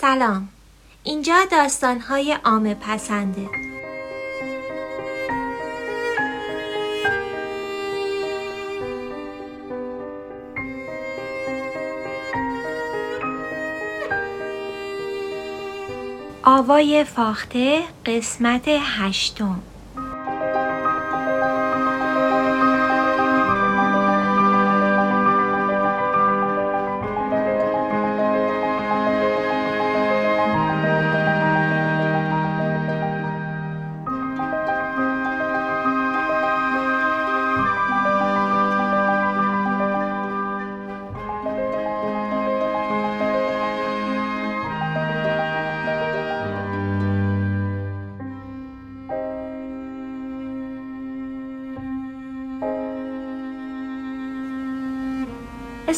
سلام. اینجا داستانهای عام پسنده. آوای فاخته قسمت هشتم.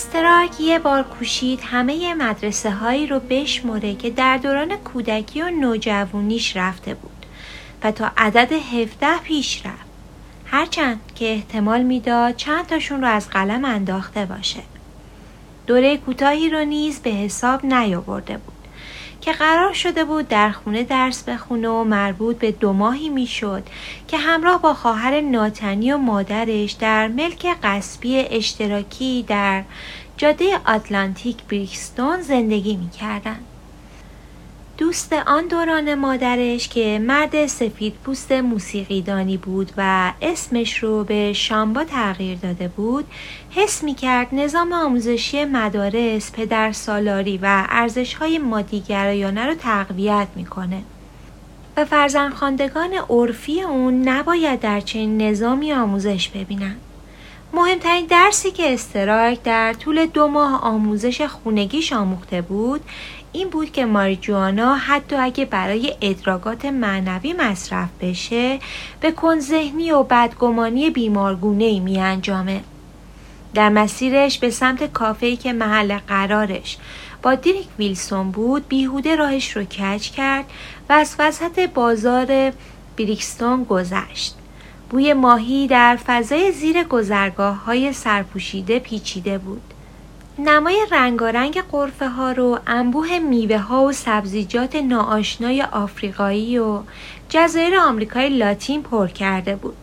استراک یه بار کوشید همه مدرسه هایی رو بشمره که در دوران کودکی و نوجوانیش رفته بود و تا عدد 17 پیش رفت. هرچند که احتمال می‌داد چند تاشون رو از قلم انداخته باشه. دوره کوتاهی رو نیز به حساب نیاورده بود. که قرار شده بود در خونه درس بخونه و مربوط به دو ماهی می‌شد که همراه با خواهر ناتنی و مادرش در ملک قصبی اشتراکی در جاده آتلانتیک بریکستون زندگی می‌کردند. دوست آن دوران مادرش که مرد سفید پوست موسیقیدانی بود و اسمش رو به شامبا تغییر داده بود حس می کرد نظام آموزشی مدارس پدر سالاری و ارزش های مادیگرایانه رو تقویت می‌کنه و فرزندخواندگان عرفی اون نباید در چنین نظامی آموزش ببینن. مهمترین درسی که استراک در طول دو ماه آموزش خونگیش آموخته بود این بود که ماریجوانا حتی اگه برای ادراگات معنوی مصرف بشه به ذهنی و بدگمانی بیمارگونه ای می انجامه. در مسیرش به سمت کافه‌ای که محل قرارش با دیریک ویلسون بود بیهوده راهش رو کج کرد و از وسط بازار بریکستون گذشت. بوی ماهی در فضای زیر گذرگاه های سرپوشیده پیچیده بود. نمای رنگارنگ قرفه ها رو انبوه میوه ها و سبزیجات ناآشنای آفریقایی و جزایر آمریکای لاتین پر کرده بود.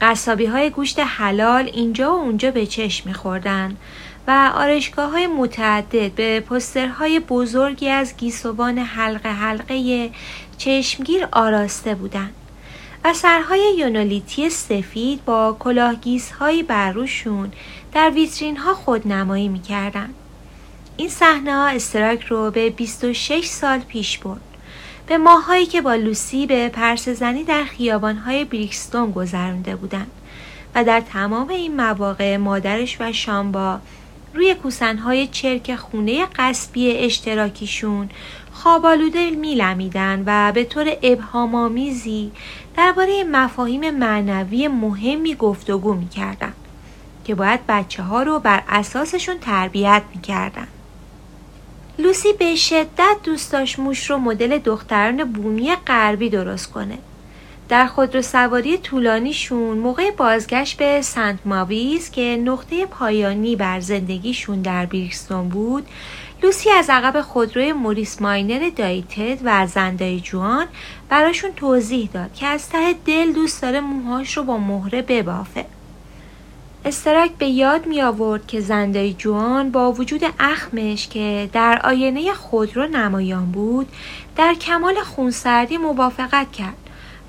قصابی های گوشت حلال اینجا و اونجا به چشم میخوردن و آرشگاه های متعدد به پسترهای بزرگی از گیسوان حلقه حلقه چشمگیر آراسته بودند. و سرهای یونولیتی سفید با کلاهگیزهایی بر روشون در ویترین ها خودنمایی می‌کردن. این صحنه ها استراک رو به 26 سال پیش برد. به ماهایی که با لوسی به پرس زنی در خیابان های بریکستون گذرونده بودند و در تمام این مواقع مادرش و شامبا روی کوسنهای چرک خونه قصبی اشتراکیشون خوابالوده میلمیدن و به طور ابهامآمیزی درباره مفاهیم معنوی مهمی گفتگو می‌کردن که باید بچه ها رو بر اساسشون تربیت می‌کردن. لوسی به شدت دوست داشت موش رو مدل دختران بومی غربی درست کنه. در خودرو سواری طولانیشون موقع بازگشت به سنت ماویز که نقطه پایانی بر زندگیشون در بیرکستون بود لوسی از عقب خودروی موریس ماینر دایتد و زندای جوان براشون توضیح داد که از ته دل دوست داره موهاش رو با مهره ببافه. استراک به یاد می آورد که زندای جوان با وجود اخمش که در آینه خودرو نمایان بود در کمال خونسردی موافقت کرد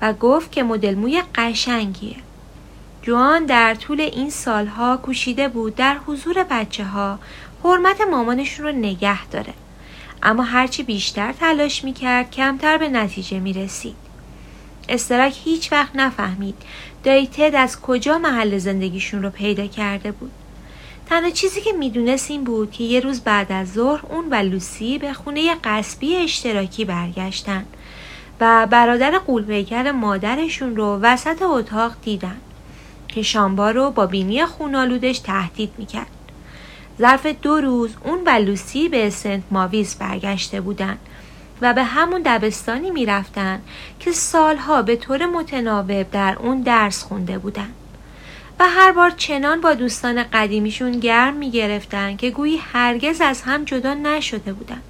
و گفت که مدل موی قشنگیه. جوان در طول این سالها کوشیده بود در حضور بچه ها حرمت مامانشون رو نگه داره. اما هرچی بیشتر تلاش می‌کرد کمتر به نتیجه می‌رسید. استراک هیچ وقت نفهمید دایی تد از کجا محل زندگیشون رو پیدا کرده بود. تنها چیزی که می‌دونست این بود که یه روز بعد از ظهر اون و لوسی به خونه قصبی اشتراکی برگشتن و برادر قولپیکر مادرشون رو وسط اتاق دیدن که شامبا رو با بینی خونالودش تهدید می‌کرد. ظرف دو روز اون و لوسی به سنت ماویز برگشته بودند و به همون دبستانی می‌رفتن که سالها به طور متناوب در اون درس خونده بودن و هر بار چنان با دوستان قدیمیشون گرم می‌گرفتن که گویی هرگز از هم جدا نشده بودن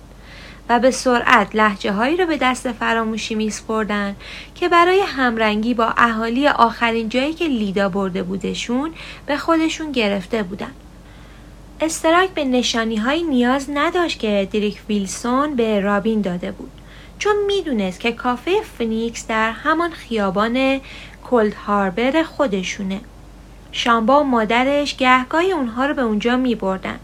و به سرعت لحجه هایی رو به دست فراموشی میسپردن که برای همرنگی با اهالی آخرین جایی که لیدا برده بودشون به خودشون گرفته بودن. استرایک به نشانی هایی نیاز نداشت که دیریک ویلسون به رابین داده بود چون می‌دونست که کافه فنیکس در همان خیابان کلد هاربر خودشونه شامبا و مادرش گهگاهی اونها رو به اونجا می بردن.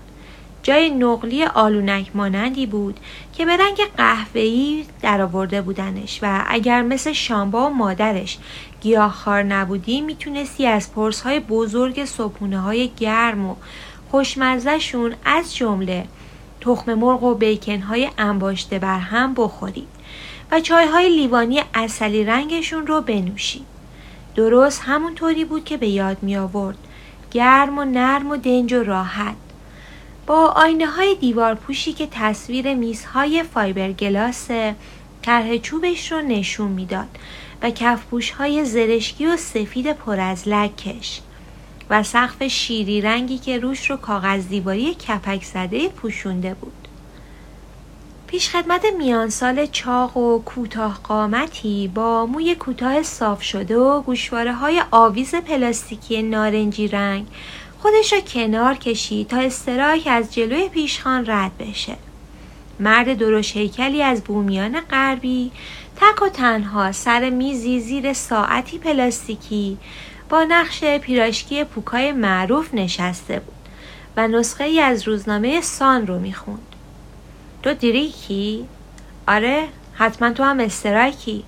جای نقلی آلونک مانندی بود که به رنگ قهوه‌ای درآورده بودنش و اگر مثل شامبا و مادرش گیاهخوار نبودی می‌تونستی از پرسهای بزرگ صبحونه های گرم و خوشمزهشون از جمله تخم مرغ و بیکن های انباشته بر هم بخوری و چای های لیوانی اصلی رنگشون رو بنوشی. درست همونطوری بود که به یاد می آورد. گرم و نرم و دنج و راحت. با آینه های دیوار پوشی که تصویر میزهای فایبر گلاس طرح چوبش رو نشون می‌داد و کفپوش های زرشکی و سفید پر از لکش و سقف شیری رنگی که روش رو کاغذ دیواری کپک زده پوشونده بود. پیشخدمت میانسال چاق و کوتاه قامتی با موی کوتاه صاف شده و گوشواره های آویز پلاستیکی نارنجی رنگ خودش را کنار کشید تا استراک از جلوی پیشخان رد بشه. مرد درش هیکلی از بومیان غربی تک و تنها سر میزی زیر ساعتی پلاستیکی با نقش پیراشکی پوکای معروف نشسته بود و نسخه ای از روزنامه سان رو می‌خوند. تو دریکی؟ آره حتما تو هم استراکی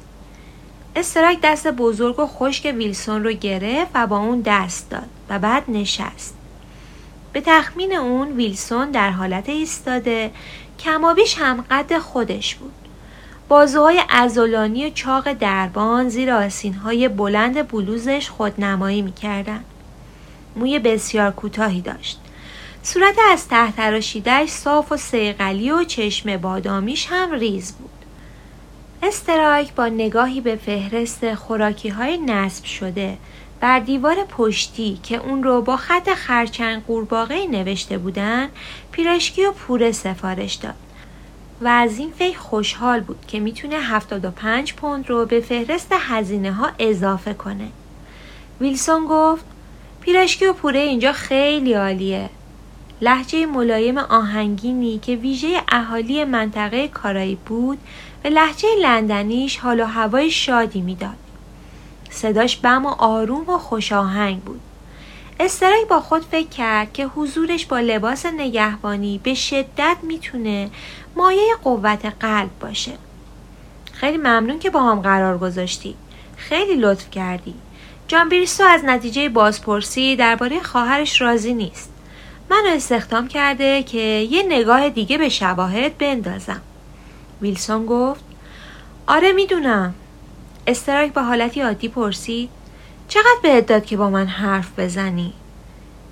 استراک دست بزرگ و خشک ویلسون رو گرفت و با اون دست داد و بعد نشست به تخمین اون ویلسون در حالت ایستاده کمابیش هم قد خودش بود بازوهای ازولانی چاق دربان زیر آسینهای بلند بلوزش خودنمایی می‌کردن موی بسیار کوتاهی داشت. صورت از ته تراشیدهش صاف و سیقلی و چشم بادامیش هم ریز بود. استرایک با نگاهی به فهرست خوراکی های نصب شده بر دیوار پشتی که اون رو با خط خرچنگ قورباغه نوشته بودن پیرشکی و پوره سفارش داد. و از این فکر خوشحال بود که می‌تونه 75 پوند رو به فهرست هزینه ها اضافه کنه. ویلسون گفت پیرشکی و پوره اینجا خیلی عالیه لحجه ملایم آهنگینی که ویژه اهالی منطقه کارایی بود و لحجه لندنیش حال و هوای شادی می‌داد. صداش بم و آروم و خوش آهنگ بود. استرای با خود فکر کرد که حضورش با لباس نگهبانی به شدت می‌تونه مایه قوت قلب باشه. خیلی ممنون که با هم قرار گذاشتی. خیلی لطف کردی. جان بریستو از نتیجه بازپرسی درباره خواهرش راضی نیست. منو استخدام کرده که یه نگاه دیگه به شواهد بندازم ویلسون گفت آره می‌دونم استرایک با حالتی عادی پرسید چقدر بهت داد که با من حرف بزنی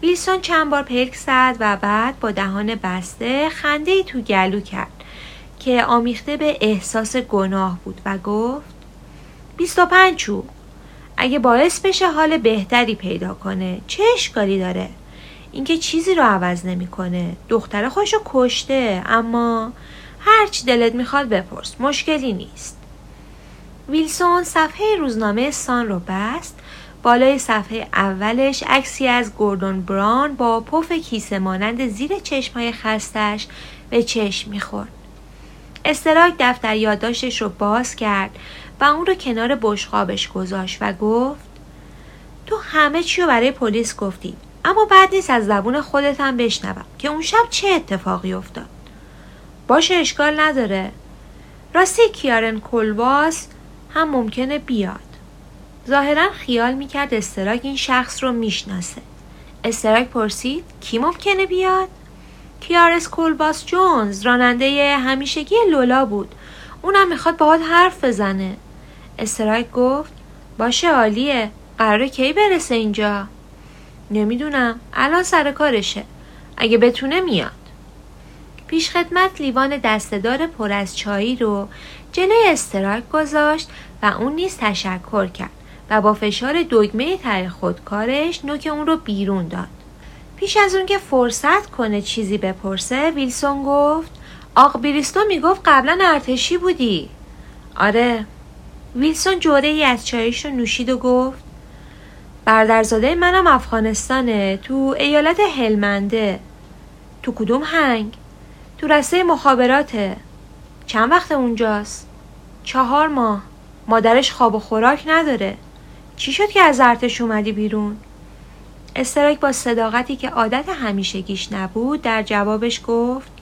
ویلسون چند بار پلک زد و بعد با دهان بسته خنده ای تو گلو کرد که آمیخته به احساس گناه بود و گفت 25 چوب. اگه باعث بشه حال بهتری پیدا کنه چه اشکالی داره؟ اینکه چیزی رو عوض نمی‌کنه. دختره خوشو کشته اما هرچی دلت می‌خواد بپرس مشکلی نیست. ویلسون صفحه روزنامه سان رو بست بالای صفحه اولش عکسی از گوردون بران با پف کیسه مانند زیر چشمهای خستش به چشم می‌خورد. استراک دفتر یادداشتش رو باز کرد و اون رو کنار بشقابش گذاشت و گفت تو همه چی رو برای پلیس گفتی اما بعد نیست از زبون خودت هم بشنوم که اون شب چه اتفاقی افتاد. باشه اشکال نداره. راستی کیارن کلواس هم ممکنه بیاد. ظاهرا خیال می‌کرد استرایک این شخص رو می‌شناسه. استرایک پرسید کی ممکنه بیاد؟ کیارن کلواس جونز راننده همیشگی لولا بود. اونم می‌خواد باهات حرف بزنه. استرایک گفت باشه عالیه قراره کی برسه اینجا؟ نمی‌دونم الان سر کارشه. اگه بتونه میاد. پیشخدمت لیوان دستهدار پر از چایی رو جلوی استراک گذاشت و اون نیز تشکر کرد. و با فشار دگمه تر خودکارش نوک اون رو بیرون داد. پیش از اون که فرصت کنه چیزی بپرسه ویلسون گفت آق بریستو می‌گفت قبلا ارتشی بودی. آره. ویلسون جوره ای از چایش رو نوشید و گفت بردرزاده منم افغانستانه تو ایالت هلمنده. تو کدوم هنگ؟ تو رسته مخابراته. چند وقت اونجاست؟ چهار ماه. مادرش خواب و خوراک نداره. چی شد که از ارتش اومدی بیرون؟ استراک با صداقتی که عادت همیشگیش نبود در جوابش گفت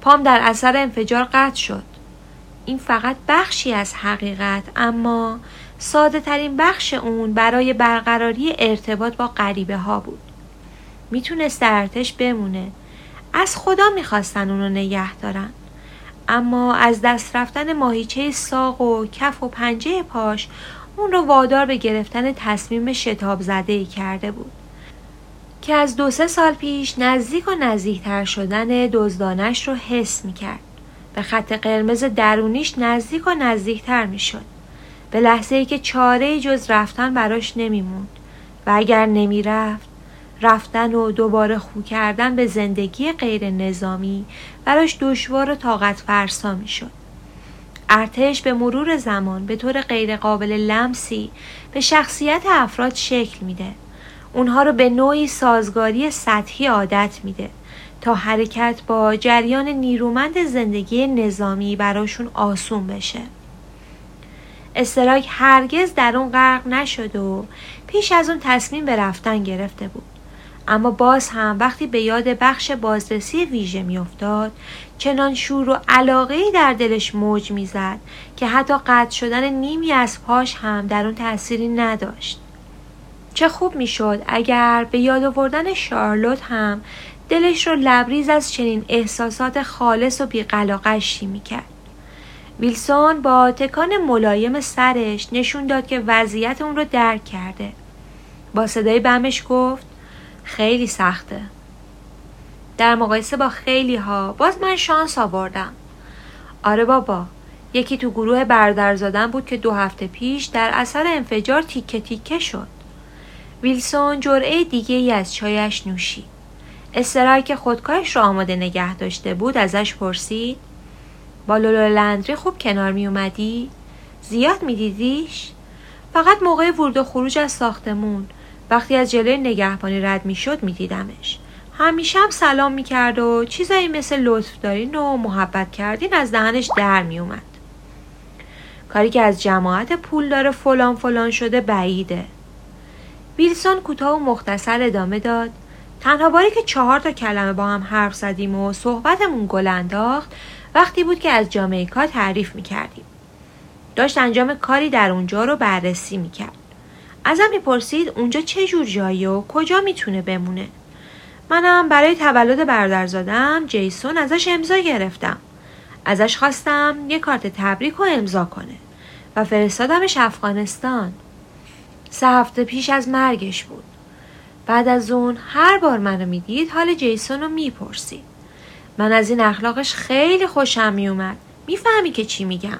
پام در اثر انفجار قطع شد. این فقط بخشی از حقیقت اما ساده ترین بخش اون برای برقراری ارتباط با غریبه ها بود. می‌تونست در ارتش بمونه. از خدا می‌خواستن اونو نگه دارن. اما از دست رفتن ماهیچه ساق و کف و پنجه پاش اون رو وادار به گرفتن تصمیم شتاب زده ای کرده بود. که از دو سه سال پیش نزدیک و نزدیکتر شدن دزدانش رو حس می‌کرد. به خط قرمز درونیش نزدیک و نزدیکتر می‌شد. به لحظه ای که چاره جز رفتن براش نمیموند. و اگر نمی‌رفت رفتن و دوباره خو کردن به زندگی غیر نظامی براش دشوار و طاقت فرسا می‌شد. ارتش به مرور زمان به طور غیرقابل لمسی به شخصیت افراد شکل میده. اونها رو به نوعی سازگاری سطحی عادت میده تا حرکت با جریان نیرومند زندگی نظامی براشون آسون بشه. استراک هرگز در اون غرق نشد و پیش از اون تصمیم به رفتن گرفته بود. اما باز هم وقتی به یاد بخش بازرسی ویژه میافتاد چنان شور و علاقه در دلش موج می‌زد که حتی قطع شدن نیمی از پاش هم در اون تأثیری نداشت. چه خوب می‌شد اگر به یاد آوردن شارلوت هم دلش رو لبریز از چنین احساسات خالص و بیقلاقشی می‌کرد. ویلسون با تکان ملایم سرش نشون داد که وضعیت اون رو درک کرده. با صدای بمش گفت خیلی سخته. در مقایسه با خیلی ها باز من شانس آوردم آره بابا یکی تو گروه بردر زدن بود که دو هفته پیش در اثر انفجار تیکه تیکه شد ویلسون جرعه دیگه ای از چایش نوشید استرای که خودکارش را آماده نگه داشته بود ازش پرسید با لولو لندری خوب کنار می اومدی؟ زیاد می دیدیش؟ فقط موقع ورود و خروج از ساختمون وقتی از جلوی نگهبانی رد می شد می دیدمش. همیشه هم سلام می کرد و چیزایی مثل لطف دارین و محبت کردین از دهنش در می اومد. کاری که از جماعت پول داره فلان فلان شده بعیده. ویلسون کوتاه و مختصر ادامه داد تنها باری که چهار تا کلمه با هم حرف زدیم و صحبتمون گل انداخت وقتی بود که از جامعیکا تعریف می کردیم. داشت انجام کاری در اونجا رو بررسی می کرد. ازم می‌پرسید اونجا چه جور جایی و کجا می‌تونه بمونه منم برای تولد برادرزادم جیسون ازش امضا گرفتم. ازش خواستم یه کارت تبریک رو امضا کنه و فرستادمش افغانستان. سه هفته پیش از مرگش بود. بعد از اون هر بار منو می‌دید حال جیسون رو می‌پرسید. من از این اخلاقش خیلی خوشم میومد. می‌فهمی که چی میگم.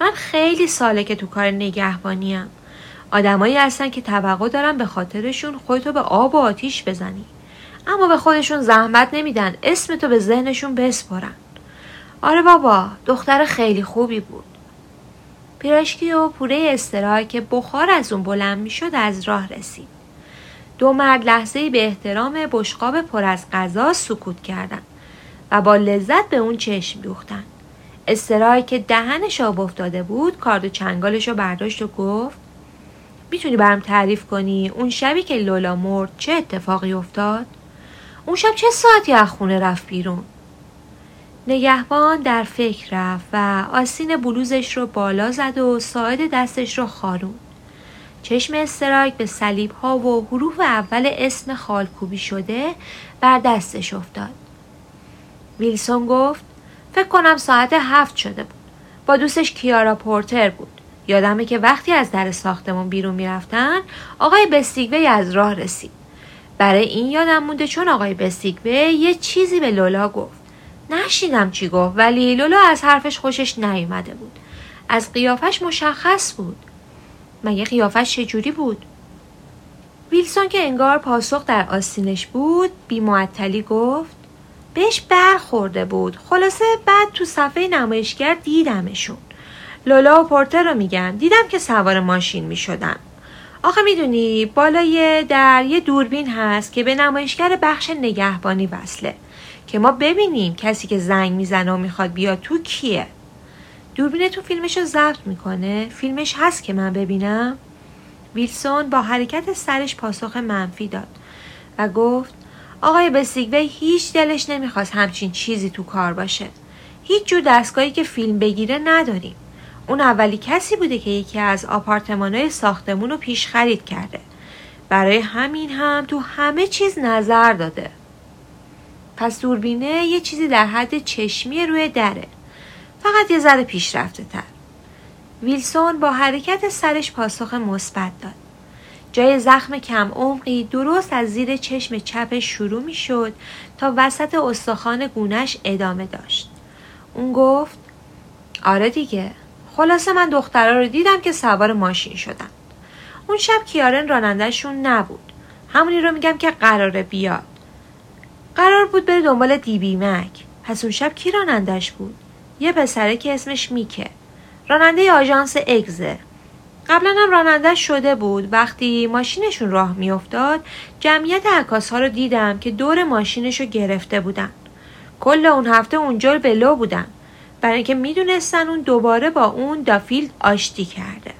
من خیلی ساله که تو کار نگهبانیم. آدمایی هستن که توقع دارن به خاطرشون خودتو به آب و آتیش بزنی. اما به خودشون زحمت نمیدن. اسمتو به ذهنشون بسپرن آره بابا دختر خیلی خوبی بود. پیراشکی و پوره استراحه که بخار از اون بلند می‌شد از راه رسید. دو مرد لحظه به احترام بشقاب پر از غذا سکوت کردند و با لذت به اون چشم دوختن. استراحی که دهنش آب افتاده بود کارد و چنگالش رو برداشت و گفت می‌تونی برام تعریف کنی اون شبی که لولا مرد چه اتفاقی افتاد؟ اون شب چه ساعتی از خونه رفت بیرون؟ نگهبان در فکر رفت و آسین بلوزش رو بالا زد و ساعد دستش رو خارون. چشم استرایک به سلیب ها و حروف اول اسم خالکوبی شده بر دستش افتاد. ویلسون گفت فکر کنم ساعت هفت شده بود. با دوستش کیارا پورتر بود. یادمه که وقتی از در ساختمون بیرون می‌رفتن آقای بستیگوی از راه رسید برای این یادم مونده چون آقای بستیگوی یه چیزی به لولا گفت. نشیدم چی گفت ولی لولا از حرفش خوشش نیومده بود. از قیافش مشخص بود. مگه قیافش چجوری بود؟ ویلسون که انگار پاسخ در آستینش بود بی گفت بهش برخورده بود. خلاصه بعد تو صفحه نمایشگر دیدمشون. لولا و پورتر رو میگم دیدم که سوار ماشین می‌شدن. آخه می‌دونی بالای در یه دوربین هست که به نمایشگر بخش نگهبانی وصله. که ما ببینیم کسی که زنگ می‌زنه و می‌خواد بیاد تو کیه. دوربین تو فیلمش رو ضبط می‌کنه. فیلمش هست که من ببینم. ویلسون با حرکت سرش پاسخ منفی داد و گفت آقای بسیگوی هیچ دلش نمی‌خواست همچین چیزی تو کار باشه. هیچ جور دستگاهی که فیلم بگیره نداریم. اون اولی کسی بوده که یکی از آپارتمانهای ساختمون رو پیش خرید کرده. برای همین هم تو همه چیز نظر داده. پس دوربینه یه چیزی در حد چشمی روی دره. فقط یه ذره پیشرفته تر. ویلسون با حرکت سرش پاسخ مثبت داد. جای زخم کم عمقی درست از زیر چشم چپش شروع می شد تا وسط استخوان گونش ادامه داشت. اون گفت آره دیگه. خلاصه من دخترها رو دیدم که سوار ماشین شدن. اون شب کیارن رانندهشون نبود. همونی رو میگم که قراره بیاد. قرار بود بره دنبال دیبی مک. پس اون شب کی رانندش بود؟ یه پسره که اسمش میکه. راننده آژانس اگزه. قبلا هم راننده شده بود وقتی ماشینشون راه میافتاد جمعیت عکاس ها رو دیدم که دور ماشینش رو گرفته بودن کل اون هفته اونجا به لو بودن برای اینکه می‌دونستن اون دوباره با اون دافیلد آشتی کرده.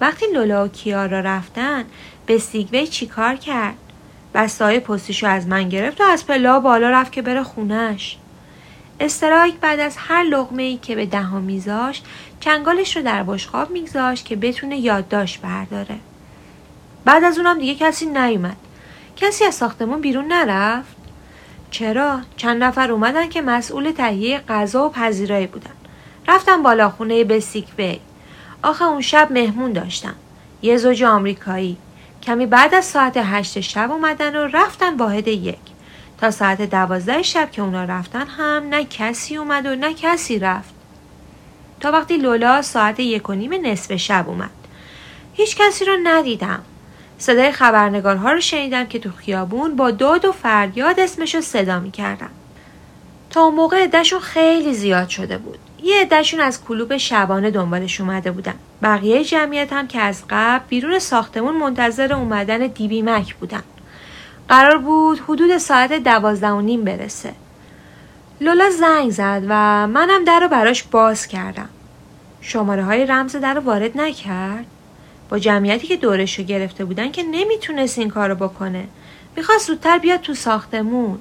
وقتی لولا و کیارا رفتن به سیگوی چیکار کرد؟ بستای پستیشو از من گرفت و از پلا بالا رفت که بره خونش استرایک بعد از هر لغمه ای که به دهان میذاشت چنگالش رو در بشقاب میگذاشت که بتونه یادداشت برداره. بعد از اونم دیگه کسی نیومد. کسی از ساختمون بیرون نرفت؟ چرا؟ چند نفر اومدن که مسئول تهیه غذا و پذیرایی بودن. رفتم بالا خونه بسیک بی. آخه اون شب مهمون داشتم یه زوج آمریکایی. کمی بعد از ساعت هشت شب اومدن و رفتن واحد یک. تا ساعت دوازده شب که اونا رفتن هم نه کسی اومد و نه کسی رفت. تا وقتی لولا ساعت یک و نیم نصف شب اومد. هیچ کسی رو ندیدم. صدای خبرنگارها رو شنیدم که تو خیابون با داد و فریاد اسمش رو صدا می‌کردم. تا اون موقع عدهشون خیلی زیاد شده بود. یه عدهشون از کلوب شبانه دنبالش اومده بودن. بقیه جمعیت هم که از قبل بیرون ساختمون منتظر اومدن دیبی مک بودن. قرار بود حدود ساعت دوازده و نیم برسه. لولا زنگ زد و منم در رو براش باز کردم. شماره های رمز در رو وارد نکرد؟ با جمعیتی که دورش رو گرفته بودن که نمی‌تونست این کارو بکنه. می‌خواست زودتر بیاد تو ساختمون.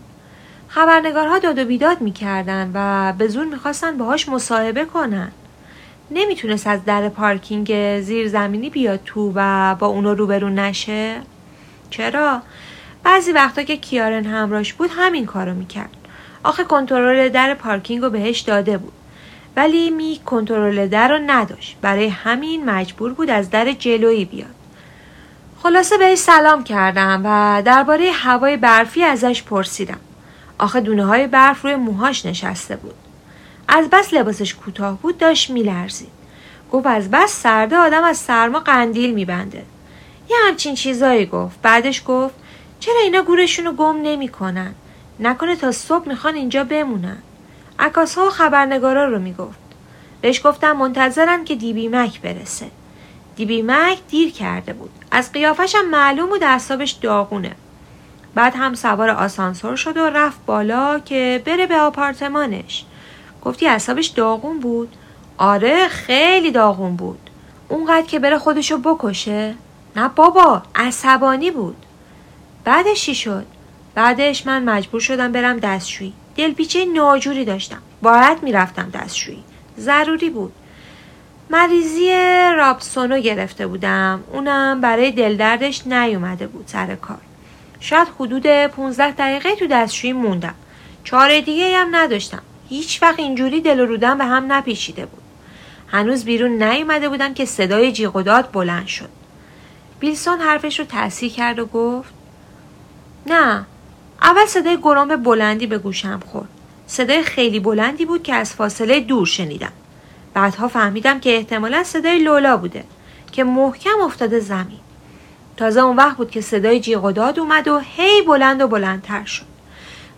خبرنگارها داد و بیداد می‌کردن و به زور می‌خواستن باهاش مصاحبه کنن. نمی‌تونست از در پارکینگ زیر زمینی بیاد تو و با اونو روبرو نشه. چرا؟ بعضی وقتا که کیارن همراش بود همین کارو می‌کرد. آخه کنترل در پارکینگ رو بهش داده بود. ولی می کنترل در رو نداشت. برای همین مجبور بود از در جلویی بیاد. خلاصه بهش سلام کردم و درباره هوای برفی ازش پرسیدم. آخه دونه های برف روی موهاش نشسته بود. از بس لباسش کوتاه بود داشت میلرزید. گفت از بس سرده آدم از سرما قندیل میبنده. یه همچین چیزایی گفت. بعدش گفت چرا اینا گورشونو گم نمی‌کنن؟ نکنه تا صبح می‌خوان اینجا بمونن. عکاس ها و خبرنگارا رو می‌گفت. بهش گفتم منتظرن که دیبی مک برسه. دیبی مک دیر کرده بود. از قیافش هم معلوم بود اعصابش داغونه. بعد هم سوار آسانسور شد و رفت بالا که بره به آپارتمانش. گفتی اعصابش داغون بود؟ آره خیلی داغون بود. اونقدر که بره خودشو بکشه؟ نه بابا عصبانی بود. بعدش چی شد؟ بعدش من مجبور شدم برم دستشویی. دلپیچه ناجوری داشتم. باید می‌رفتم دستشویی. ضروری بود. مریضی رابسونو گرفته بودم. اونم برای دلدردش نیومده بود سر کار. شاید حدود 15 دقیقه تو دستشویی موندم. چاره دیگه هم نداشتم. هیچ وقت اینجوری دل و رودم به هم نپیچیده بود. هنوز بیرون نیومده بودم که صدای جیغ و داد بلند شد. بیلسون حرفش رو تحصیل کرد و گفت نه اول صدای گرام بلندی به گوشم خورد. صدای خیلی بلندی بود که از فاصله دور شنیدم. بعدها فهمیدم که احتمالا صدای لولا بوده که محکم افتاده زمین. تازه اون وقت بود که صدای جیغ و داد اومد و هی بلند و بلندتر شد.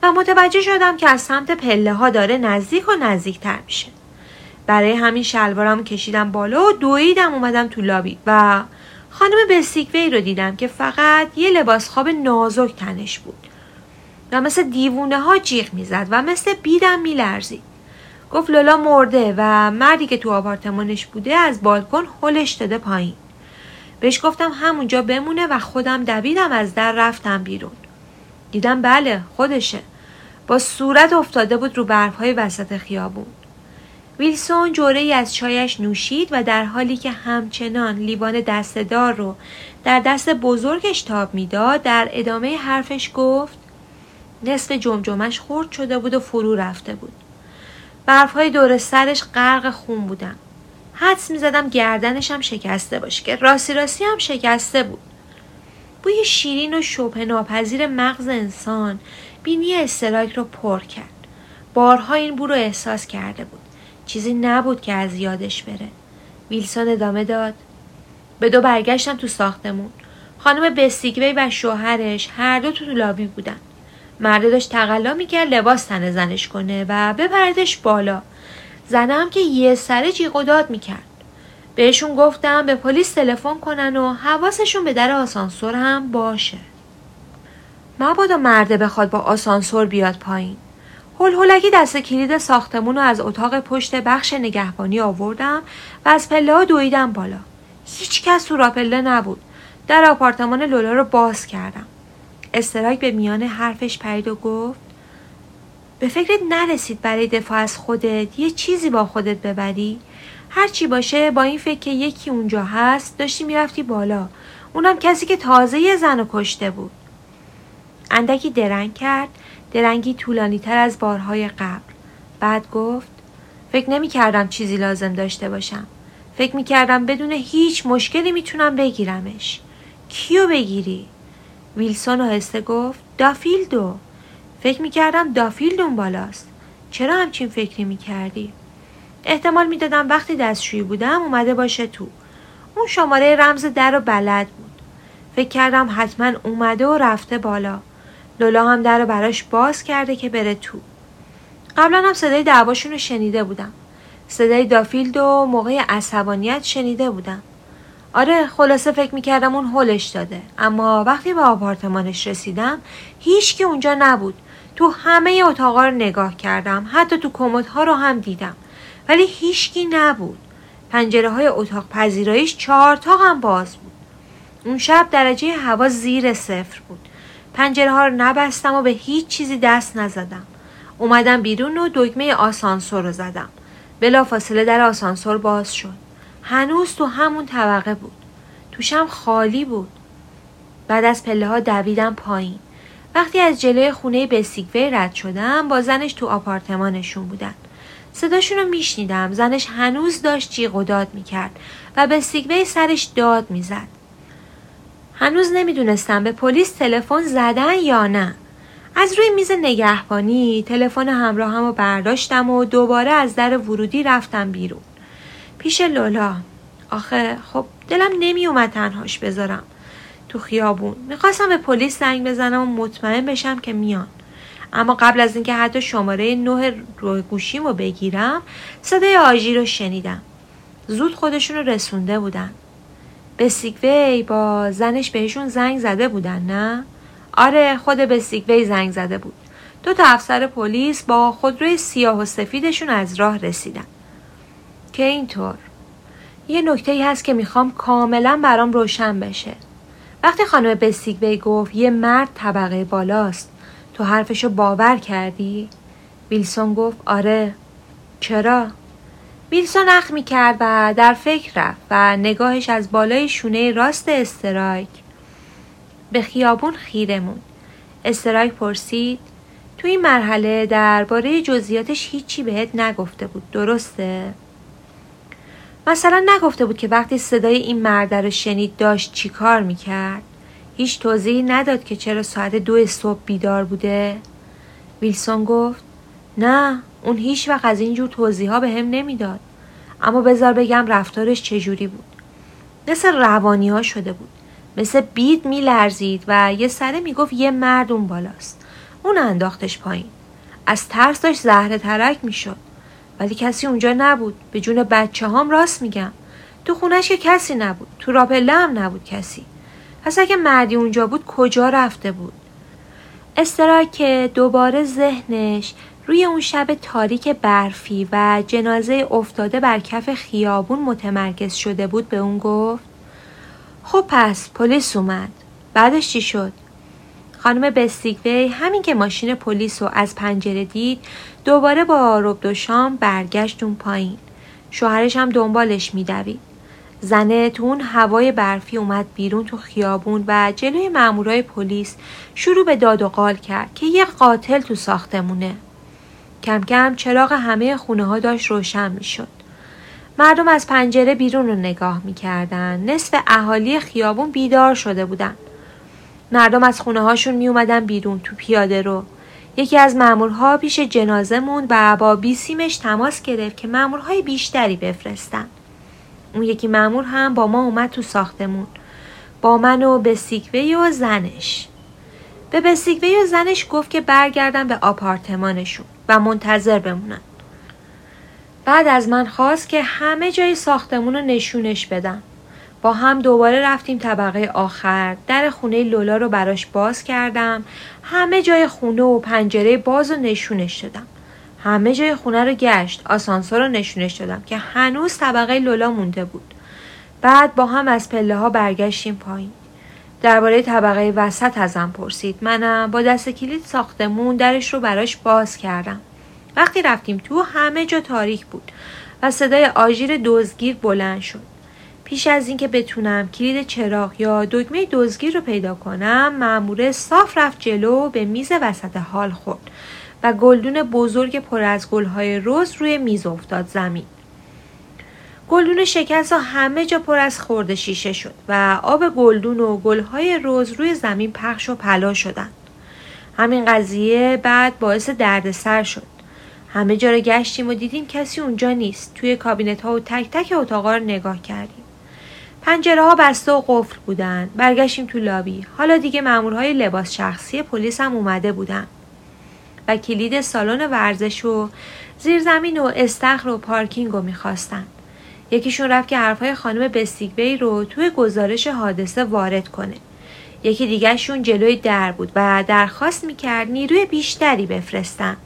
و متوجه شدم که از سمت پله ها داره نزدیک و نزدیکتر میشه. برای همین شلوارم کشیدم بالا و دویدم اومدم تو لابی و خانم بسیکوی رو دیدم که فقط یه لباس خواب نازک تنش بود. و مثل دیوونه ها جیغ می‌زد و مثل بیدم میلرزید گفت لولا مرده و مردی که تو آپارتمانش بوده از بالکن هلش داده پایین. بهش گفتم همونجا بمونه و خودم دویدم از در رفتم بیرون. دیدم بله خودشه. با صورت افتاده بود رو برفهای وسط خیابون. ویلسون جوره ای از چایش نوشید و در حالی که همچنان لیوان دستدار رو در دست بزرگش تاب می‌داد در ادامه حرفش گفت نصف جمجمش خورد شده بود و فرو رفته بود. برفهای دور سرش غرق خون بودم حدس می‌زدم گردنش هم شکسته باشه که راستی راستی هم شکسته بود. بوی شیرین و شبه ناپذیر مغز انسان بینی استراک رو پر کرد. بارها این بو رو احساس کرده بود. چیزی نبود که از یادش بره. ویلسون ادامه داد. به دو برگشتم تو ساختمون. خانم بستیگوی و شوهرش هر دو تو لابی بودن. مرده داشت تقلا می‌کرد لباس تن زنش کنه و بپردش بالا. زنم که یه سره جیغ و داد می‌کرد. بهشون گفتم به پلیس تلفن کنن و حواسشون به در آسانسور هم باشه. مبادا مرده بخواد با آسانسور بیاد پایین. هل هلکی دست کلید ساختمون رو از اتاق پشت بخش نگهبانی آوردم و از پله ها دویدم بالا. هیچ کس تو راپله نبود. در آپارتمان لولا رو باز کردم. استراک به میان حرفش پرید و گفت به فکرت نرسید برای دفاع از خودت یه چیزی با خودت ببری. هرچی باشه با این فکر که یکی اونجا هست داشتی می‌رفتی بالا. اونم کسی که تازه یه زن کشته بود. اندکی درنگ کرد درنگی طولانی تر از بارهای قبل. بعد گفت فکر نمی کردم چیزی لازم داشته باشم. فکر می کردم بدون هیچ مشکلی می‌تونم بگیرمش. کیو بگیری؟ ویلسون آهسته گفت دافیلدو. فکر می کردم دافیلد اون بالاست. چرا همچین فکری می کردی؟ احتمال می‌دادم وقتی دستشویی بودم اومده باشه تو. اون شماره رمز در و بلد بود. فکر کردم حتما اومده و رفته بالا. لولا هم در رو براش باز کرده که بره تو. قبلا هم صدای دعواشون رو شنیده بودم. صدای دافیلد و موقع عصبانیت شنیده بودم. آره خلاصه فکر می‌کردم اون هلش داده. اما وقتی به آپارتمانش رسیدم هیچ که اونجا نبود. تو همه اتاقا رو نگاه کردم حتی تو کمدها رو هم دیدم. ولی هیچکی نبود. پنجره های اتاق پذیراییش چهار تا هم باز بود. اون شب درجه هوا زیر صفر بود. پنجره ها رو نبستم و به هیچ چیزی دست نزدم. اومدم بیرون و دکمه آسانسور رو زدم. بلا فاصله در آسانسور باز شد. هنوز تو همون طبقه بود. توشم خالی بود. بعد از پله ها دویدم پایین. وقتی از جلوی خونه بسیگوی رد شدم با زنش تو آپارتمانشون بودن صداشون رو میشنیدم. زنش هنوز داشت جیغ و داد می‌کرد و به سیگوی سرش داد می‌زد. هنوز نمی‌دونستم به پلیس تلفن زدن یا نه. از روی میز نگهبانی تلفن همراهم رو برداشتم و دوباره از در ورودی رفتم بیرون. پیش لولا. آخه خب دلم نمی اومد تنهاش بذارم. تو خیابون. می‌خواستم به پلیس زنگ بزنم و مطمئن بشم که میان. اما قبل از اینکه حتی شماره نه روی گوشیم رو بگیرم صدای آژی رو شنیدم. زود خودشون رو رسونده بودن. بسیگوی با زنش بهشون زنگ زده بودن نه؟ آره خود بسیگوی زنگ زده بود. دو تا افسر پلیس با خودروی سیاه و سفیدشون از راه رسیدن. که اینطور یه نکته هست که می‌خوام کاملا برام روشن بشه وقتی خانم بسیگوی گفت یه مرد طبقه بالاست تو حرفشو باور کردی؟ ویلسون گفت آره چرا؟ ویلسون اخ می کرد و در فکر رفت و نگاهش از بالای شونه راست استرایک به خیابون خیره موند. استرایک پرسید تو این مرحله درباره جزئیاتش هیچی بهت نگفته بود درسته؟ مثلا نگفته بود که وقتی صدای این مرد رو شنید داشت چی کار می‌کرد؟ هیچ توضیحی نداد که چرا ساعت دو صبح بیدار بوده؟ ویلسون گفت نه اون هیچ وقت از اینجور توضیح ها به هم نمی‌داد. اما بذار بگم رفتارش چجوری بود. مثل روانی ها شده بود. مثل بید میلرزید و یه سره می‌گفت یه مرد اون بالاست. اون انداختش پایین. از ترس داشت زهره ترک می‌شد. ولی کسی اونجا نبود. به جون بچه هام راست میگم. تو خونش که کسی نبود. تو راپله هم نبود کسی. پس اگه مردی اونجا بود کجا رفته بود؟ استراک دوباره ذهنش روی اون شب تاریک برفی و جنازه افتاده بر کف خیابون متمرکز شده بود به اون گفت خب پس پلیس اومد. بعدش چی شد؟ خانم بستیگوی همین که ماشین پلیس رو از پنجره دید دوباره با رب دو شام برگشت اون پایین. شوهرش هم دنبالش میدوید. زنه تو اون هوای برفی اومد بیرون تو خیابون و جلوی مامورای پلیس شروع به داد و قال کرد که یه قاتل تو ساختمونه. کم کم چراغ همه خونه ها داشت روشن می‌شد. مردم از پنجره بیرون رو نگاه می‌کردن. نصف اهالی خیابون بیدار شده بودن. مردم از خونه هاشون می اومدن بیرون تو پیاده رو. یکی از مامورها پیش جنازه موند و با بیسیمش تماس گرفت که مامورهای بیشتری بفرستن. اون یکی مامور هم با ما اومد تو ساختمون. با من و بسیکوی و زنش. به بسیکوی و زنش گفت که برگردن به آپارتمانشون و منتظر بمونن. بعد از من خواست که همه جای ساختمون رو نشونش بدم با هم دوباره رفتیم طبقه آخر. در خونه لولا رو براش باز کردم. همه جای خونه و پنجره باز و نشونش دادم. همه جای خونه رو گشت. آسانسور رو نشونش دادم که هنوز طبقه لولا مونده بود. بعد با هم از پله ها برگشتیم پایین. درباره طبقه وسط ازم پرسید. منم با دست کلید ساختمون درش رو براش باز کردم. وقتی رفتیم تو همه جا تاریک بود و صدای آژیر دزدگیر بلند شد. پیش از اینکه بتونم کلید چراغ یا دکمه دزدگیر رو پیدا کنم ماموره صاف رفت جلو به میز وسط حال خورد و گلدون بزرگ پر از گلهای روز روی میز افتاد زمین. گلدون شکست و همه جا پر از خورده شیشه شد و آب گلدون و گلهای روز روی زمین پخش و پلا شدند. همین قضیه بعد باعث دردسر شد. همه جا رو گشتیم و دیدیم کسی اونجا نیست. توی کابینت ها و تک تک اتاقا رو نگاه کردیم. پنجره ها بسته و قفل بودن. برگشتیم تو لابی. حالا دیگه مامورهای لباس شخصی پلیس هم اومده بودن. و کلید سالن ورزش و زیرزمین و استخر و پارکینگ رو می‌خواستن. یکیشون رفت که حرفهای خانم بستیگبی رو توی گزارش حادثه وارد کنه. یکی دیگهشون جلوی در بود و درخواست می‌کرد نیروی بیشتری بفرستن.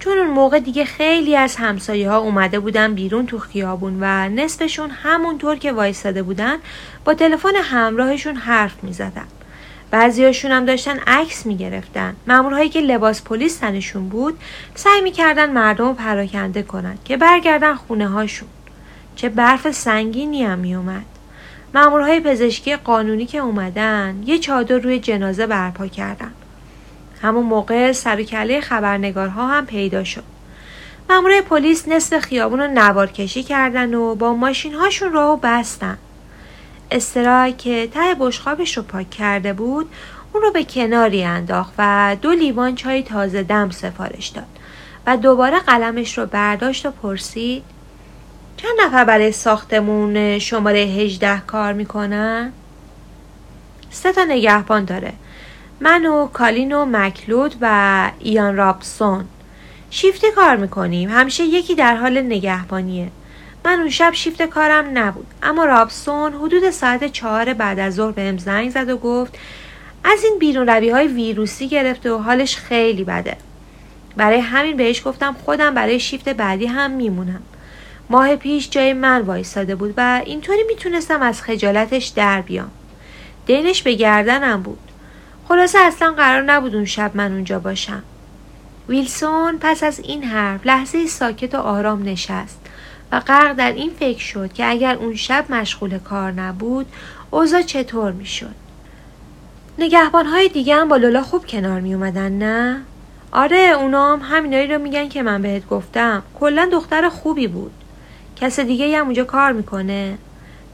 چون اون موقع دیگه خیلی از همسایه ها اومده بودن بیرون تو خیابون و نصفشون همونطور که وایستاده بودن با تلفن همراهشون حرف می زدن. بعضیاشون هم داشتن عکس می گرفتن. مامورهایی که لباس پلیس تنشون بود سعی می‌کردن مردم رو پراکنده کنن که برگردن خونه هاشون. چه برف سنگینی هم می اومد. مامورهای پزشکی قانونی که اومدن یه چادر روی جنازه برپا کردن. همون موقع سر کله خبرنگارها هم پیدا شد. مامورای پلیس نصف خیابون رو نوار کشی کردن و با ماشین هاشون راهو بستن. استرای که ته بشخابش رو پاک کرده بود اون رو به کناری انداخت و دو لیوان چای تازه دم سفارش داد و دوباره قلمش رو برداشت و پرسید چند نفر برای ساختمون شماره 18 کار می‌کنن؟ سه تا نگهبان داره من و کالین و مکلود و ایان رابسون. شیفتی کار می‌کنیم. همیشه یکی در حال نگهبانیه. من اون شب شیفت کارم نبود. اما رابسون حدود ساعت چهار بعد از ظهر بهم زنگ زد و گفت از این بیرون روی های ویروسی گرفته و حالش خیلی بده. برای همین بهش گفتم خودم برای شیفت بعدی هم میمونم. ماه پیش جای من وایستاده بود و اینطوری می‌تونستم از خجالتش در بیام. دینش به گردنم بود. خلاصه اصلا قرار نبود اون شب من اونجا باشم. ویلسون پس از این حرف لحظه ساکت و آرام نشست و غرق در این فکر شد که اگر اون شب مشغول کار نبود اوضاع چطور می‌شد؟ نگهبان های دیگه هم با لولا خوب کنار می اومدن نه؟ آره اونا هم همینایی رو میگن که من بهت گفتم. کلا دختر خوبی بود. کس دیگه هم اونجا کار می‌کنه.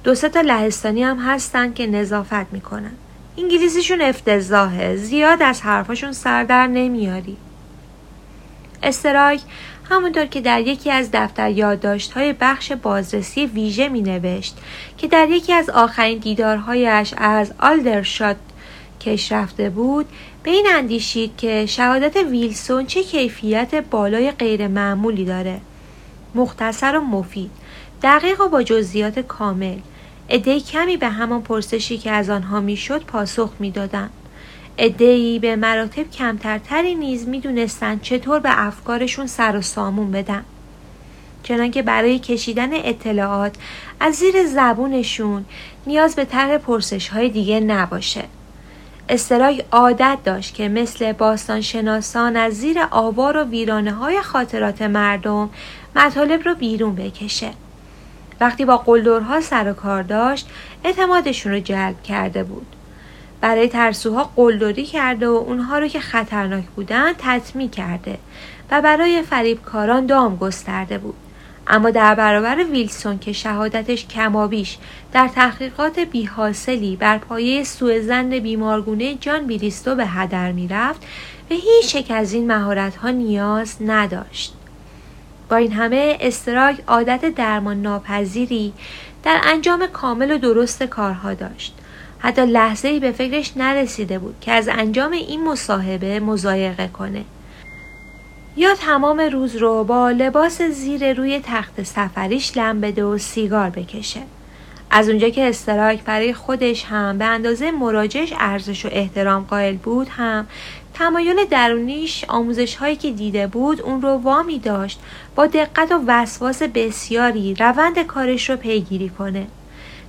دو سه تا لهستانی هم هستن که نظافت می‌کنن. انگلیسیشون افتضاحه. زیاد از حرفاشون سر در نمیاری. استرایک همونطور که در یکی از دفتر یادداشت های بخش بازرسی ویژه می نوشت که در یکی از آخرین دیدارهایش از آلدرشات کش رفته بود به این اندیشید که شهادت ویلسون چه کیفیت بالای غیر معمولی داره. مختصر و مفید. دقیق و با جزئیات کامل. عده کمی به همان پرسشی که از آنها می‌شد پاسخ می‌دادند. عدهای به مراتب کمترتری نیز می‌دونستند چطور به افکارشون سر و سامون بدن. چنانکه برای کشیدن اطلاعات از زیر زبونشون نیاز به طرح پرسش های دیگه نباشه. استرای عادت داشت که مثل باستان شناسان از زیر آوار و ویرانه های خاطرات مردم مطالب رو بیرون بکشه. وقتی با قلدرها سر و کار داشت اعتمادشون رو جلب کرده بود. برای ترسوها قلدری کرده و اونها رو که خطرناک بودن تطمی کرده و برای فریبکاران دام گسترده بود. اما در برابر ویلسون که شهادتش کمابیش در تحقیقات بیحاصلی بر پایه سوء زن بیمارگونه جان بیریستو به هدر می‌رفت به هیچ یک از این مهارتها نیاز نداشت. با این همه استراک عادت درمان ناپذیری در انجام کامل و درست کارها داشت. حتی لحظه ای به فکرش نرسیده بود که از انجام این مصاحبه مزایقه کنه. یا تمام روز رو با لباس زیر روی تخت سفریش لم بده و سیگار بکشه. از اونجا که استراک برای خودش هم به اندازه مراجعش ارزش و احترام قائل بود هم تمایل درونیش آموزش هایی که دیده بود اون رو وامی داشت با دقت و وسواس بسیاری روند کارش رو پیگیری کنه.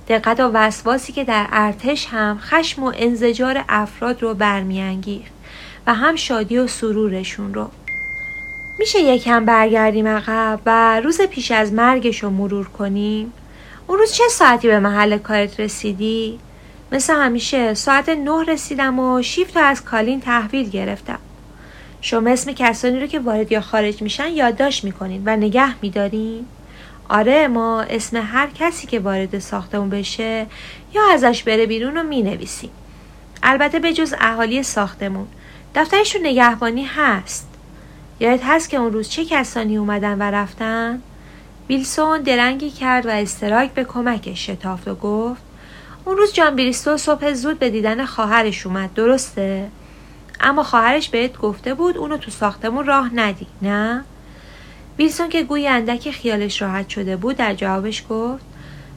دقت و وسواسی که در ارتش هم خشم و انزجار افراد رو برمیانگیخت و هم شادی و سرورشون رو. میشه یکم برگردیم عقب و روز پیش از مرگش رو مرور کنیم؟ اون روز چه ساعتی به محل کارت رسیدی؟ مثل همیشه ساعت نه رسیدم و شیفت رو از کالین تحویل گرفتم شما اسم کسانی رو که وارد یا خارج میشن یادداشت می‌کنین و نگه میدارین؟ آره ما اسم هر کسی که وارد ساختمون بشه یا ازش بره بیرون رو می‌نویسیم البته به جز اهالی ساختمون دفترشون نگهبانی هست یادت هست که اون روز چه کسانی اومدن و رفتن؟ ویلسون درنگی کرد و استراک به کمکش شتافت و گفت اون روز جان بریستو صبح زود به دیدن خواهرش اومد درسته؟ اما خواهرش بهت گفته بود اونو تو ساختمون راه ندی نه؟ ویلسون که گوی اندک خیالش راحت شده بود در جوابش گفت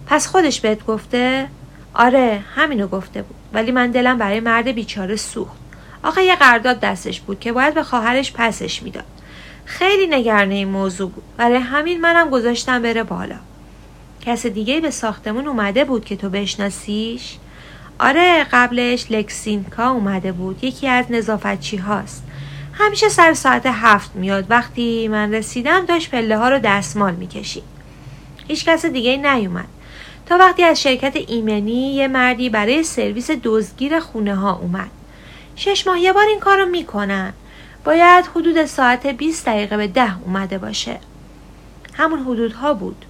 پس خودش بهت گفته؟ آره همینو گفته بود ولی من دلم برای مرد بیچاره سوخت آخه یه قرارداد دستش بود که باید به خواهرش پسش می‌داد خیلی نگرانه این موضوع بود برای همین منم گذاشتم بره بالا کس دیگه به ساختمون اومده بود که تو بشناسیش؟ آره قبلش لکسینکا اومده بود. یکی از نظافتچی هاست همیشه سر ساعت هفت میاد. وقتی من رسیدم داشت پله ها رو دستمال می‌کشید. هیچ کس دیگه نیومد. تا وقتی از شرکت ایمنی یه مردی برای سرویس دزدگیر خونه ها اومد. شش ماه یه بار این کار رو می‌کنن. باید حدود ساعت 20 دقیقه به ده اومده باشه. همون حدودها بود.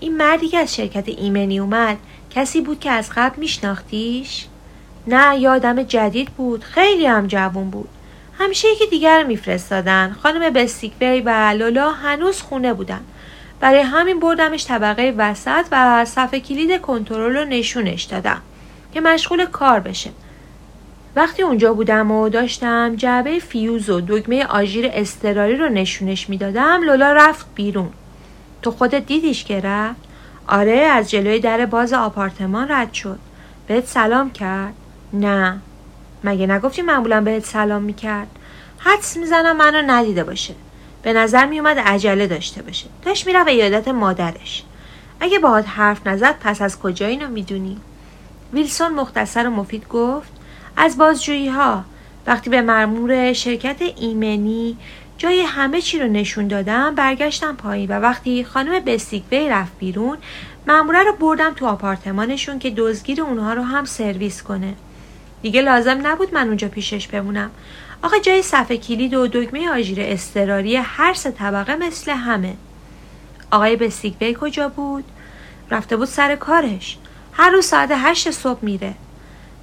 این مردی که از شرکت ایمنی اومد کسی بود که از قبل میشناختیش؟ نه یادم جدید بود خیلی هم جوون بود. همیشه یکی دیگر میفرستادن. خانم بستیکوی و لولا هنوز خونه بودن. برای همین بردمش طبقه وسط و صفحه کلید کنترل رو نشونش دادم که مشغول کار بشه. وقتی اونجا بودم و داشتم جعبه فیوز و دگمه آژیر استراری رو نشونش می‌دادم لولا رفت بیرون. تو خودت دیدیش که رفت؟ آره از جلوی در باز آپارتمان رد شد. بهت سلام کرد. نه. مگه نگفتی معمولا بهت سلام می‌کرد؟ حدس می‌زنم منو ندیده باشه. به نظر میومد عجله داشته باشه. داشت می‌رفت ایادت مادرش. اگه باهات حرف نزد پس از کجا اینو می‌دونی؟ ویلسون مختصر و مفید گفت از بازجویی ها وقتی به مرمور شرکت ایمنی جای همه چی رو نشون دادم برگشتم پایین و وقتی خانم بستیکوی رفت بیرون ماموره رو بردم تو آپارتمانشون که دزگیر اونها رو هم سرویس کنه. دیگه لازم نبود من اونجا پیشش بمونم. آخه جای صفحه کلید و دکمه آژیر استراری هر سه طبقه مثل همه. آقای بستیکوی کجا بود؟ رفته بود سر کارش. هر روز ساعت هشت صبح میره.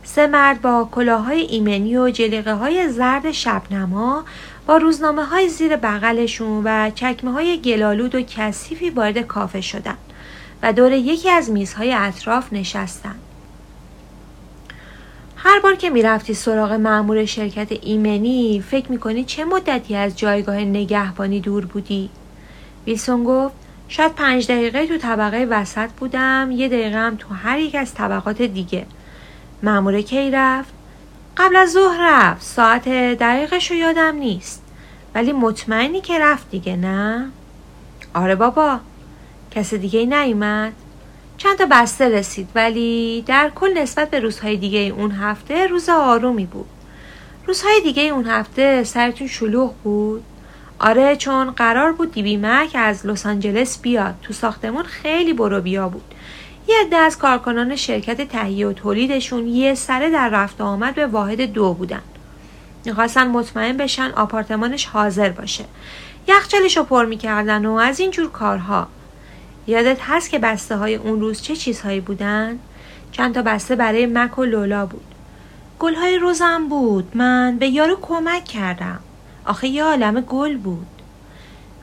سه مرد با کلاهای ایمنی و جلیقه های زرد شبنما با روزنامه های زیر بغلشون و چکمه های گلالود و کثیفی وارد کافه شدن و دور یکی از میزهای اطراف نشستن. هر بار که می‌رفتی سراغ معمور شرکت ایمنی فکر می‌کنی چه مدتی از جایگاه نگهبانی دور بودی؟ ویلسون گفت شاید پنج دقیقه تو طبقه وسط بودم یه دقیقه هم تو هر یک از طبقات دیگه معموره کی رفت؟ قبل از ظهر رفت ساعت دقیقش رو یادم نیست ولی مطمئنی که رفت دیگه نه؟ آره بابا کس دیگه ای نیومد؟ چند تا بسته رسید ولی در کل نسبت به روزهای دیگه اون هفته روز آرومی بود. روزهای دیگه اون هفته سرتون شلوغ بود؟ آره چون قرار بود دیبی مک از لس آنجلس بیاد. تو ساختمون خیلی برو بیا بود. یه عده از کارکنان شرکت تهیه و تولیدشون یه سره در رفت آمد به واحد دو بودن. می‌خواستن مطمئن بشن آپارتمانش حاضر باشه. یخچالش رو پر می‌کردن و از این جور کارها. یادت هست که بسته های اون روز چه چیزهایی بودن؟ چند تا بسته برای مک و لولا بود. گل های روزم بود. من به یارو کمک کردم. آخه یه عالم گل بود.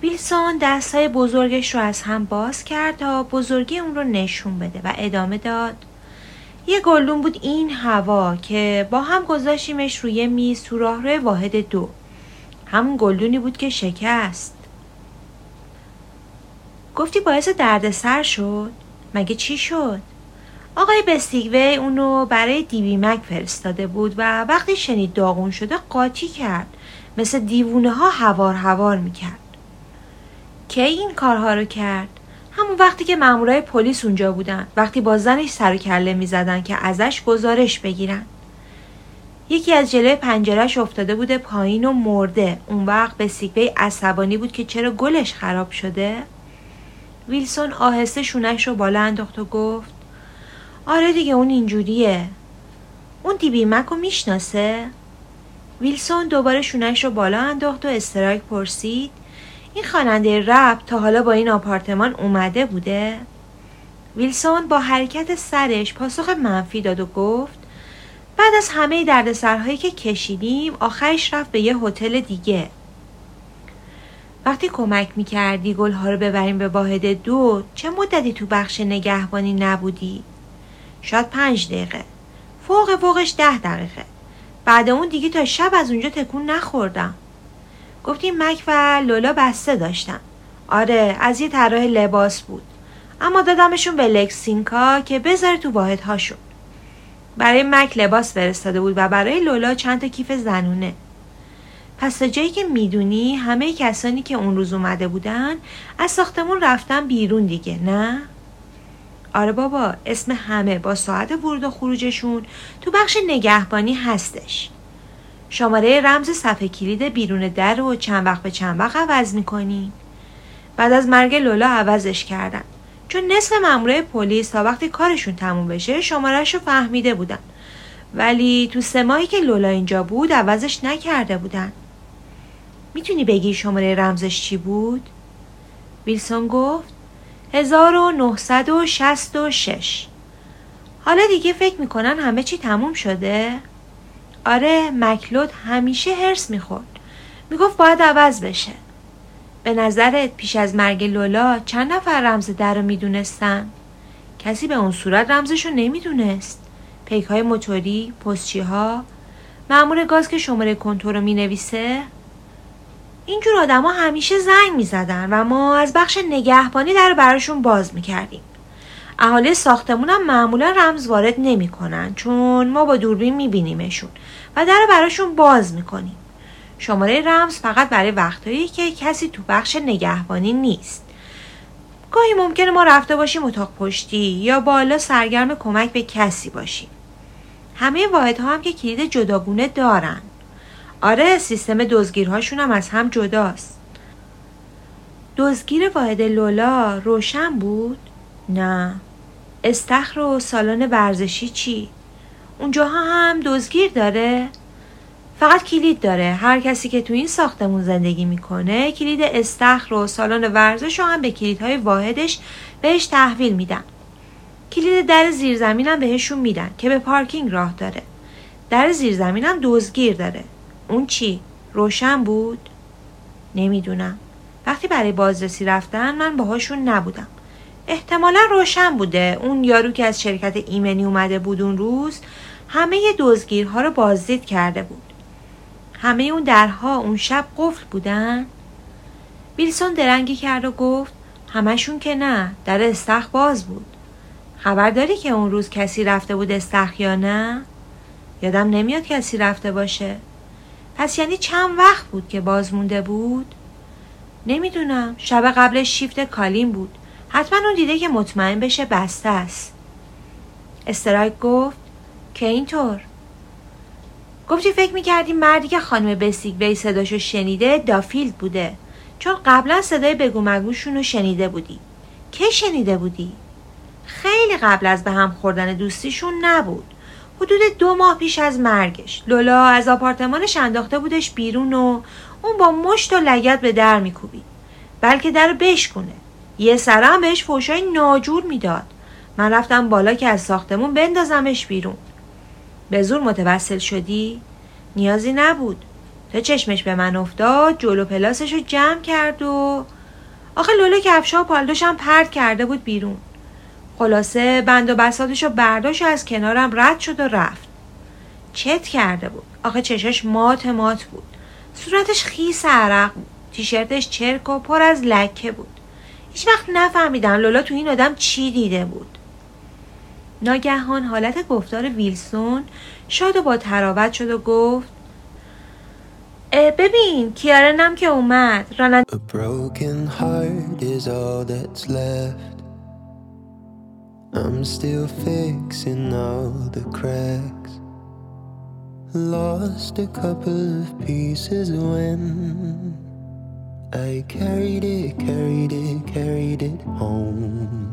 ویلسون دست های بزرگش رو از هم باز کرد تا بزرگی اون رو نشون بده و ادامه داد. یه گلدون بود این هوا که با هم گذاشتیمش روی میز تو راهرو واحد دو. همون گلدونی بود که شکست. گفتی باعث دردسر شد؟ مگه چی شد؟ آقای بستیگوی اونو برای دیوی مک فرستاده بود و وقتی شنید داغون شده قاطی کرد. مثل دیوونه ها هوار هوار می‌کرد. کی این کارها رو کرد؟ همون وقتی که مامورای پلیس اونجا بودن وقتی با زنش سر و کله می‌زدن که ازش گزارش بگیرن. یکی از جلوی پنجرهش افتاده بوده پایین و مرده. اون وقت به سیگوی عصبانی بود که چرا گلش خراب شده؟ ویلسون آهسته شونش رو بالا انداخت و گفت آره دیگه اون اینجوریه. اون دیبیمک رو می‌شناسه؟ ویلسون دوباره شونش رو بالا انداخت و استرایک پرسید این خواننده رپ تا حالا با این آپارتمان اومده بوده؟ ویلسون با حرکت سرش پاسخ منفی داد و گفت بعد از همه دردسرهایی که کشیدیم آخرش رفت به یه هتل دیگه وقتی کمک می‌کردی گلها رو ببریم به واحد دو چه مدتی تو بخش نگهبانی نبودی؟ شاید پنج دقیقه فوق فوقش ده دقیقه بعد اون دیگه تا شب از اونجا تکون نخوردم گفتیم مک و لولا بسته داشتم آره از یه طراح لباس بود. اما دادمشون به لکسینکا که بذاره تو واحدهاشون برای مک لباس فرستاده بود و برای لولا چند تا کیف زنونه. پس تا جایی که می‌دونی همه کسانی که اون روز اومده بودن از ساختمون رفتن بیرون دیگه نه؟ آره بابا اسم همه با ساعت ورود و خروجشون تو بخش نگهبانی هستش. شماره رمز صفحه کلید بیرون در رو چند وقت به چند وقت عوض می‌کنی. بعد از مرگ لولا عوضش کردن. چون نصف مامورای پلیس تا وقتی کارشون تموم بشه شمارهش رو فهمیده بودن. ولی تو سه ماهی که لولا اینجا بود عوضش نکرده بودن. می‌تونی بگی شماره رمزش چی بود؟ ویلسون گفت 1966 حالا دیگه فکر می‌کنن همه چی تموم شده؟ آره مکلود همیشه هرس می‌خورد. می‌گفت باید عوض بشه. به نظرت پیش از مرگ لولا چند نفر رمز در رو می‌دونستن؟ کسی به اون صورت رمزشو نمی‌دونست. پیک های موتوری، پستچی ها معمول گاز که شماره کنتور رو می‌نویسه. اینجور آدما همیشه زنگ می‌زدن و ما از بخش نگهبانی در براشون باز می‌کردیم. اهالی ساختمون هم معمولا رمز وارد نمی‌کنن چون ما با دوربین میبینیمشون و در براشون باز می‌کنیم. شماره رمز فقط برای وقتهایی که کسی تو بخش نگهبانی نیست. گاهی ممکنه ما رفته باشیم اتاق پشتی یا بالا سرگرم کمک به کسی باشیم. همه واحدها هم که کلید جداگونه دارن. آره سیستم دزگیرهاشون هم از هم جداست. دزگیر واحد لولا روشن بود؟ نه. استخر و سالن ورزشی چی؟ اونجاها هم دزگیر داره؟ فقط کلید داره هر کسی که تو این ساختمون زندگی می‌کنه کلید استخر و سالن ورزش رو هم به کلیدهای واحدش بهش تحویل میدن کلید در زیرزمین هم بهشون میدن که به پارکینگ راه داره در زیرزمین هم دزگیر داره اون چی؟ روشن بود؟ نمی‌دونم وقتی برای بازرسی رفتن من باهاشون نبودم احتمالا روشن بوده. اون یارو که از شرکت ایمنی اومده بود اون روز همه دزگیرها رو بازدید کرده بود. همه اون درها اون شب قفل بودن. ویلسون درنگی کرد و گفت همشون که نه در استخ باز بود. خبر داری که اون روز کسی رفته بود استخ یا نه؟ یادم نمیاد کسی رفته باشه. پس یعنی چند وقت بود که باز مونده بود؟ نمی‌دونم. شب قبلش شیفت کالین بود. حتما اون دیده که مطمئن بشه بسته است. استرایک گفت که اینطور؟ گفتی فکر می‌کردی مردی که خانم بسیک بی صداشو شنیده دافیلد بوده چون قبلا صدای بگو مگوشون رو شنیده بودی. که شنیده بودی؟ خیلی قبل از به هم خوردن دوستیشون نبود. حدود دو ماه پیش از مرگش. لولا از آپارتمانش انداخته بودش بیرون و اون با مشت و لگت به در میکوبید. بلکه در بشکونه. یه سرم بهش فوشای ناجور می‌داد. من رفتم بالا که از ساختمون بندازمش بیرون. به زور متوسل شدی؟ نیازی نبود. تا چشمش به من افتاد جلو پلاسش رو جمع کرد و آخه لوله کفشا و پالدوش هم پرد کرده بود بیرون. خلاصه بند و بساتش رو برداشت از کنارم رد شد و رفت. چت کرده بود. آخه چشش مات مات بود. صورتش خیس عرق بود. تیشرتش چرک و پر از لکه بود. هیچ وقت نفهمیدم لولا تو این آدم چی دیده بود. ناگهان حالت گفتار ویلسون شاد و با تراوت شد و گفت ببین کیارنم که اومد. رانند... I'm still fixing all the cracks. Lost a couple of pieces when I carried it, carried it, carried it home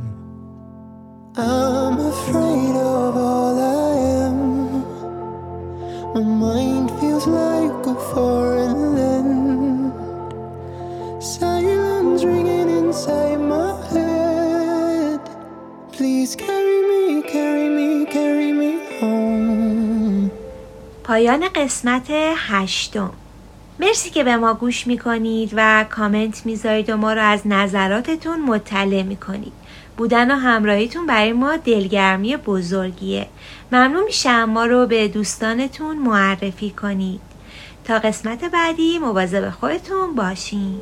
I'm afraid of all I am My mind feels like a foreign land. Silence ringing inside my head. Please carry me, carry me, carry me home. پایان قسمت هشتم مرسی که به ما گوش می‌کنید و کامنت می‌ذارید و ما رو از نظراتتون مطلع می‌کنید. بودن و همراهیتون برای ما دلگرمی بزرگیه. ممنون میشم ما رو به دوستانتون معرفی کنید. تا قسمت بعدی مواظب خودتون باشین.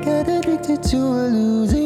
Get me off